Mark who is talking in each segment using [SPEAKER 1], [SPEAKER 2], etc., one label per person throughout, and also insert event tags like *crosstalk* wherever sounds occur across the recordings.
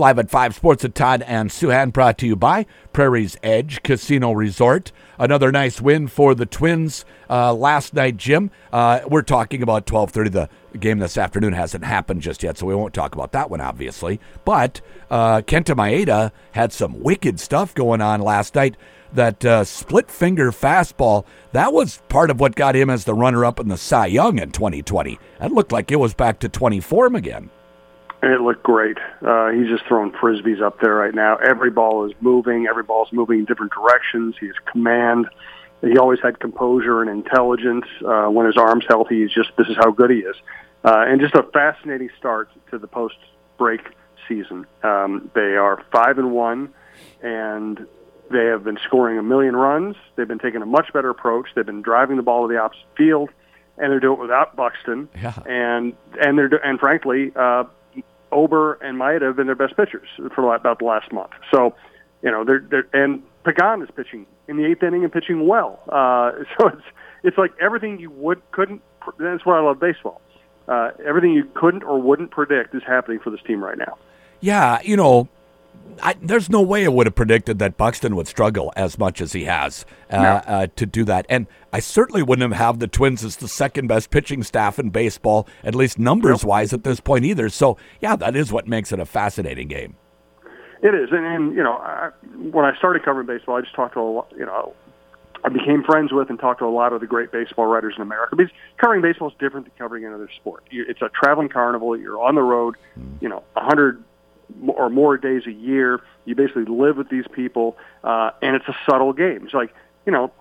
[SPEAKER 1] Live at 5 Sports at Todd and Souhan, brought to you by Prairie's Edge Casino Resort. Another nice win for the Twins uh, last night, Jim. Uh, we're talking about 12:30. The game this afternoon hasn't happened just yet, so we won't talk about that one, obviously. But uh, Kenta Maeda had some wicked stuff going on last night. That uh, split finger fastball, that was part of what got him as the runner up in the Cy Young in 2020. That looked like it was back to 20 form again.
[SPEAKER 2] And it looked great. Uh, he's just throwing frisbees up there right now. Every ball is moving. Every ball is moving in different directions. He has command. He always had composure and intelligence. Uh, when his arm's healthy, he's just this is how good he is. Uh, and just a fascinating start to the post break season. Um, they are five and one, and they have been scoring a million runs. They've been taking a much better approach. They've been driving the ball to the opposite field, and they're doing it without Buxton.
[SPEAKER 1] Yeah.
[SPEAKER 2] And and they're and frankly, uh, Ober and Maeda have been their best pitchers for about the last month. So, you know, they're, they're and Pagan is pitching in the eighth inning and pitching well. Uh, *laughs* so it's it's like everything you would couldn't. That's why I love baseball. Uh, everything you couldn't or wouldn't predict is happening for this team right now.
[SPEAKER 1] Yeah, you know, I, there's no way I would have predicted that Buxton would struggle as much as he has uh,
[SPEAKER 2] No.
[SPEAKER 1] uh, to do that. And I certainly wouldn't have the Twins as the second best pitching staff in baseball, at least numbers wise at this point either. So, yeah, that is what makes it a fascinating game.
[SPEAKER 2] It is, and, and you know, I, when I started covering baseball, I just talked to a lot, you know, I became friends with and talked to a lot of the great baseball writers in America. Because covering baseball is different than covering another sport. It's a traveling carnival. You're on the road, you know, a hundred or more days a year. You basically live with these people, uh, and it's a subtle game. It's like, you know,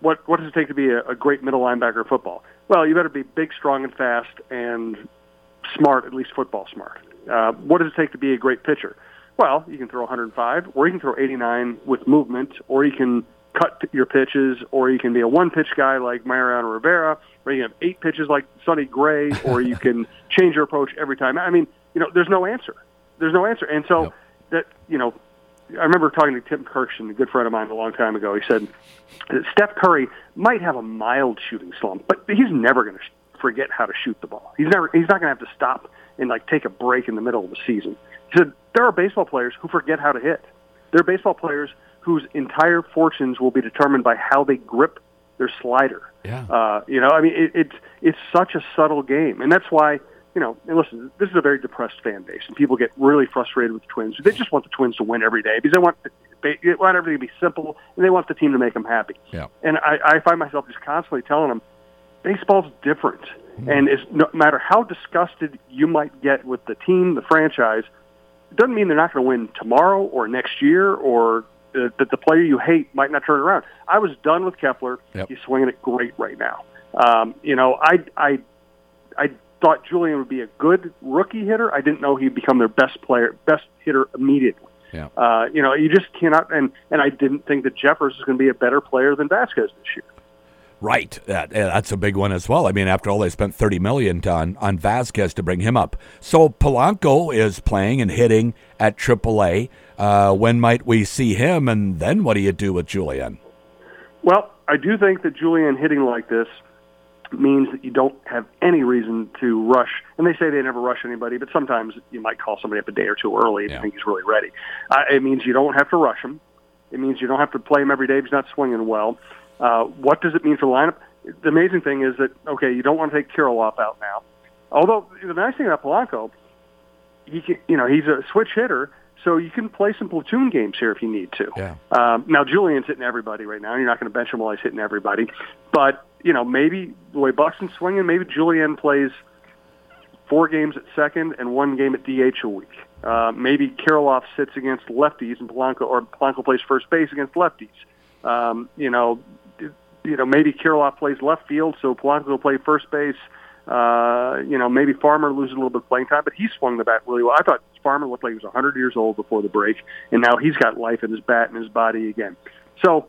[SPEAKER 2] what what does it take to be a, a great middle linebacker in football? Well, you better be big, strong, and fast, and smart, at least football smart. Uh, what does it take to be a great pitcher? Well, you can throw 105, or you can throw 89 with movement, or you can cut your pitches, or you can be a one-pitch guy like Mariano Rivera, or you can have eight pitches like Sonny Gray, or you *laughs* can change your approach every time. I mean, you know, there's no answer. There's no answer, and so
[SPEAKER 1] Yep.
[SPEAKER 2] that you know, I remember talking to Tim Kurkjian, a good friend of mine, a long time ago. He said that Steph Curry might have a mild shooting slump, but he's never going to forget how to shoot the ball. He's never. He's not going to have to stop and like take a break in the middle of the season. He said there are baseball players who forget how to hit. There are baseball players whose entire fortunes will be determined by how they grip their slider.
[SPEAKER 1] Yeah.
[SPEAKER 2] Uh, you know, I mean, it, it's it's such a subtle game, and that's why you know. And listen, this is a very depressed fan base, and people get really frustrated with the Twins. They just want the Twins to win every day because they want they want everything to be simple, and they want the team to make them happy.
[SPEAKER 1] Yeah.
[SPEAKER 2] And I, I find myself just constantly telling them, baseball's different, and it's no matter how disgusted you might get with the team, the franchise, it doesn't mean they're not going to win tomorrow or next year or uh, that the player you hate might not turn around. I was done with Kepler.
[SPEAKER 1] Yep.
[SPEAKER 2] He's swinging it great right now. Um, you know, I, I, I thought Julien would be a good rookie hitter. I didn't know he'd become their best player, best hitter immediately.
[SPEAKER 1] Yeah.
[SPEAKER 2] Uh, you know, you just cannot, and and I didn't think that Jeffers is going to be a better player than Vázquez this year.
[SPEAKER 1] Right, that, that's a big one as well. I mean, after all, they spent thirty million on on Vázquez to bring him up. So Polanco is playing and hitting at AAA. Uh, when might we see him? And then what do you do with Julien?
[SPEAKER 2] Well, I do think that Julien hitting like this means that you don't have any reason to rush. And they say they never rush anybody, but sometimes you might call somebody up a day or two early if
[SPEAKER 1] Yeah.
[SPEAKER 2] you think he's really ready. Uh, it means you don't have to rush him. It means you don't have to play him every day if he's not swinging well. Uh, what does it mean for the lineup? The amazing thing is that okay, you don't want to take Kirilloff out now. Although the nice thing about Polanco, he can, you know, he's a switch hitter, so you can play some platoon games here if you need to.
[SPEAKER 1] Yeah.
[SPEAKER 2] Um, now Julien's hitting everybody right now. You're not going to bench him while he's hitting everybody, but you know maybe the way Buxton's swinging, maybe Julien plays four games at second and one game at DH a week. Uh, maybe Kirilloff sits against lefties and Polanco, or Polanco plays first base against lefties. Um, you know, you know maybe Kirilloff plays left field, so Polanco will play first base. Uh, you know, maybe Farmer loses a little bit of playing time, but he swung the bat really well. I thought Farmer looked like he was 100 years old before the break, and now he's got life in his bat and his body again. So,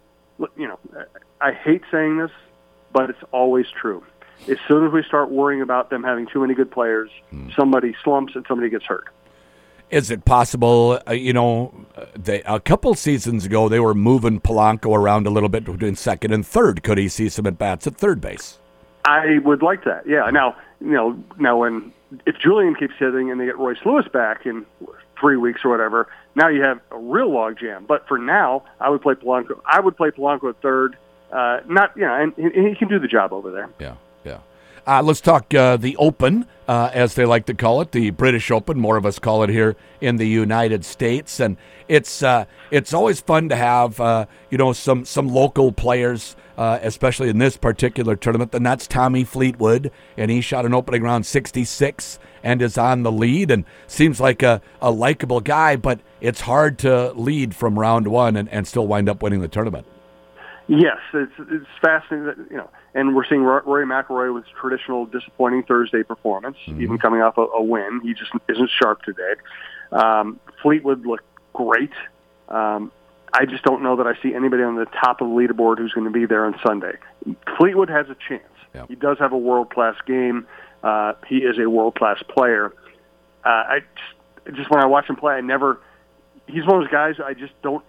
[SPEAKER 2] you know, I hate saying this, but it's always true. As soon as we start worrying about them having too many good players, somebody slumps and somebody gets hurt.
[SPEAKER 1] Is it possible? Uh, you know, uh, they, a couple seasons ago they were moving Polanco around a little bit between second and third. Could he see some at bats at third base?
[SPEAKER 2] I would like that. Yeah. Now, you know, now when if Julien keeps hitting and they get Royce Lewis back in three weeks or whatever. Now you have a real log jam. But for now, I would play Polanco. I would play Polanco at third. Uh, not you know, and, and he can do the job over there.
[SPEAKER 1] Yeah, yeah. Uh, let's talk uh, the Open, uh, as they like to call it, the British Open. More of us call it here in the United States, and it's uh, it's always fun to have uh, you know some some local players, especially in this particular tournament. And that's Tommy Fleetwood, and he shot an opening round 66 and is on the lead, and seems like a, a likable guy. But it's hard to lead from round one and, and still wind up winning the tournament.
[SPEAKER 2] Yes, it's it's fascinating that you know, and we're seeing Rory McIlroy with traditional disappointing Thursday performance, mm-hmm. even coming off a, a, win. He just isn't sharp today. Um, Fleetwood looked great. Um, I just don't know that I see anybody on the top of the leaderboard who's going to be there on Sunday. Fleetwood has a chance. Yep. He does have a world class game. Uh, he is a world class player. Uh, I just, just when I watch him play, I never. He's one of those guys I just don't.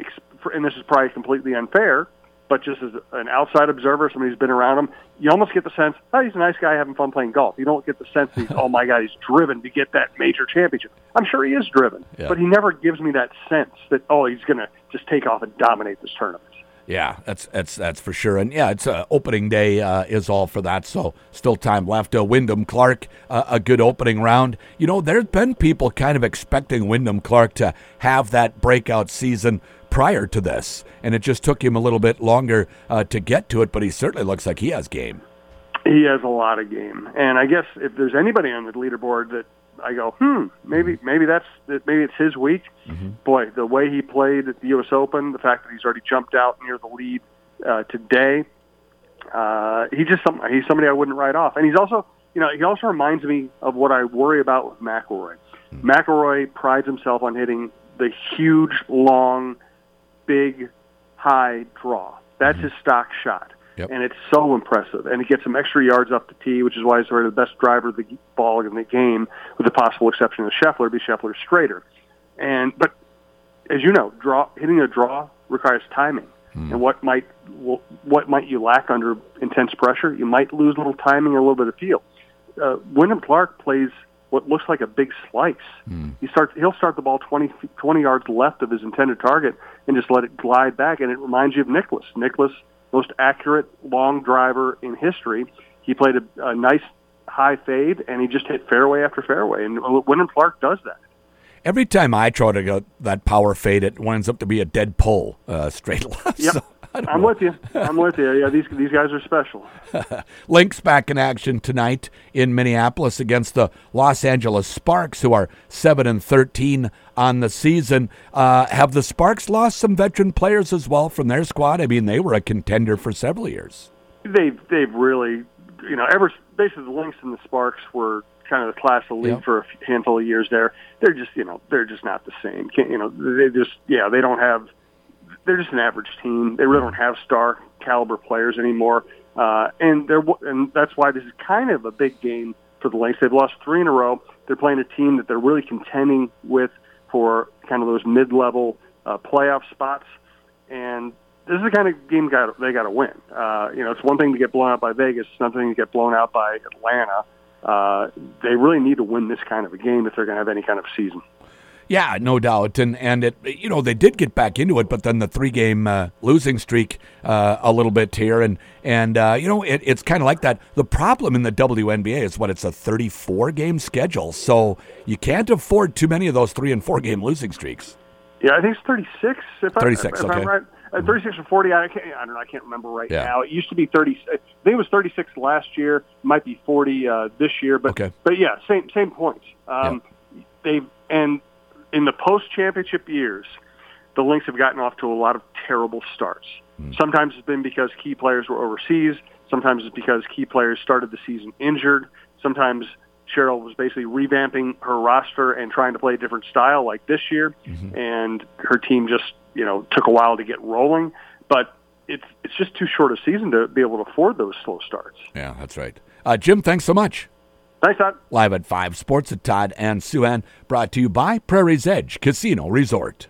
[SPEAKER 2] And this is probably completely unfair but just as an outside observer, somebody who's been around him, you almost get the sense, oh, he's a nice guy having fun playing golf. You don't get the sense that he's, oh my God, he's driven to get that major championship. I'm sure he is driven, yeah. but he never gives me that sense that, oh, he's going to just take off and dominate this tournament.
[SPEAKER 1] Yeah, that's that's that's for sure, and yeah, it's uh, opening day uh, is all for that. So still time left. Uh, Wyndham Clark, uh, a good opening round. You know, there's been people kind of expecting Wyndham Clark to have that breakout season prior to this, and it just took him a little bit longer uh, to get to it. But he certainly looks like he has game.
[SPEAKER 2] He has a lot of game, and I guess if there's anybody on the leaderboard that I go, hmm, maybe mm-hmm. maybe that's maybe it's his week. Mm-hmm. Boy, the way he played at the U.S. Open, the fact that he's already jumped out near the lead uh, today, uh, he just some, he's somebody I wouldn't write off, and he's also you know he also reminds me of what I worry about with McIlroy. Mm-hmm. McIlroy prides himself on hitting the huge, long, big, high draw. That's mm-hmm. his stock shot. Yep. And it's so impressive. And he gets some extra yards up the tee, which is why he's sort of the best driver of the ball in the game, with the possible exception of Scheffler, be Scheffler straighter. And but as you know, draw hitting a draw requires timing. Mm. And what might what might you lack under intense pressure? You might lose a little timing, or a little bit of feel. Uh, Wyndham Clark plays what looks like a big slice. Mm. He starts he'll start the ball 20, 20 yards left of his intended target and just let it glide back and it reminds you of Nicklaus. Nicklaus, most accurate long driver in history. He played a, a nice high fade and he just hit fairway after fairway and Wyndham Clark does that.
[SPEAKER 1] Every time I try to go that power fade, it winds up to be a dead pull uh, straight *laughs* left.
[SPEAKER 2] Yep. So I'm know. with you. I'm with you. Yeah, these these guys are special. *laughs*
[SPEAKER 1] Lynx back in action tonight in Minneapolis against the Los Angeles Sparks, who are seven and thirteen on the season. Uh, have the Sparks lost some veteran players as well from their squad? I mean, they were a contender for several years.
[SPEAKER 2] They've they've really, you know, ever basically the Lynx and the Sparks were kind of the class of league yep. for a handful of years there. They're just, you know, they're just not the same. Can't, you know, they just, yeah, they don't have they're just an average team. They really don't have star caliber players anymore, uh, and they're and that's why this is kind of a big game for the Lynx. They've lost three in a row. They're playing a team that they're really contending with for kind of those mid-level uh, playoff spots, and this is the kind of game got they got to win. Uh, you know, it's one thing to get blown out by Vegas, it's another thing to get blown out by Atlanta. Uh, they really need to win this kind of a game if they're going to have any kind of season.
[SPEAKER 1] Yeah, no doubt, and and it you know they did get back into it, but then the three game uh, losing streak uh, a little bit here, and and uh, you know it, it's kind of like that. The problem in the WNBA is what it's a 34 game schedule, so you can't afford too many of those three and four game losing streaks.
[SPEAKER 2] Yeah, I think it's 36. If
[SPEAKER 1] 36,
[SPEAKER 2] I, if
[SPEAKER 1] okay.
[SPEAKER 2] I'm right. Uh, 36 or 40. I, can't, I don't know. I can't remember right yeah. now. It used to be 30. I think it was 36 last year. It might be 40 uh, this year. But
[SPEAKER 1] okay.
[SPEAKER 2] but yeah, same same points. Um, yeah. They and in the post championship years, the Lynx have gotten off to a lot of terrible starts. Mm. Sometimes it's been because key players were overseas. Sometimes it's because key players started the season injured. Sometimes Cheryl was basically revamping her roster and trying to play a different style like this year, mm-hmm. and her team just you know took a while to get rolling. But it's it's just too short a season to be able to afford those slow starts.
[SPEAKER 1] Yeah, that's right. Uh, Jim, thanks so much.
[SPEAKER 2] Thanks, Todd.
[SPEAKER 1] Live at 5 Sports at Todd and Souhan, brought to you by Prairie's Edge Casino Resort.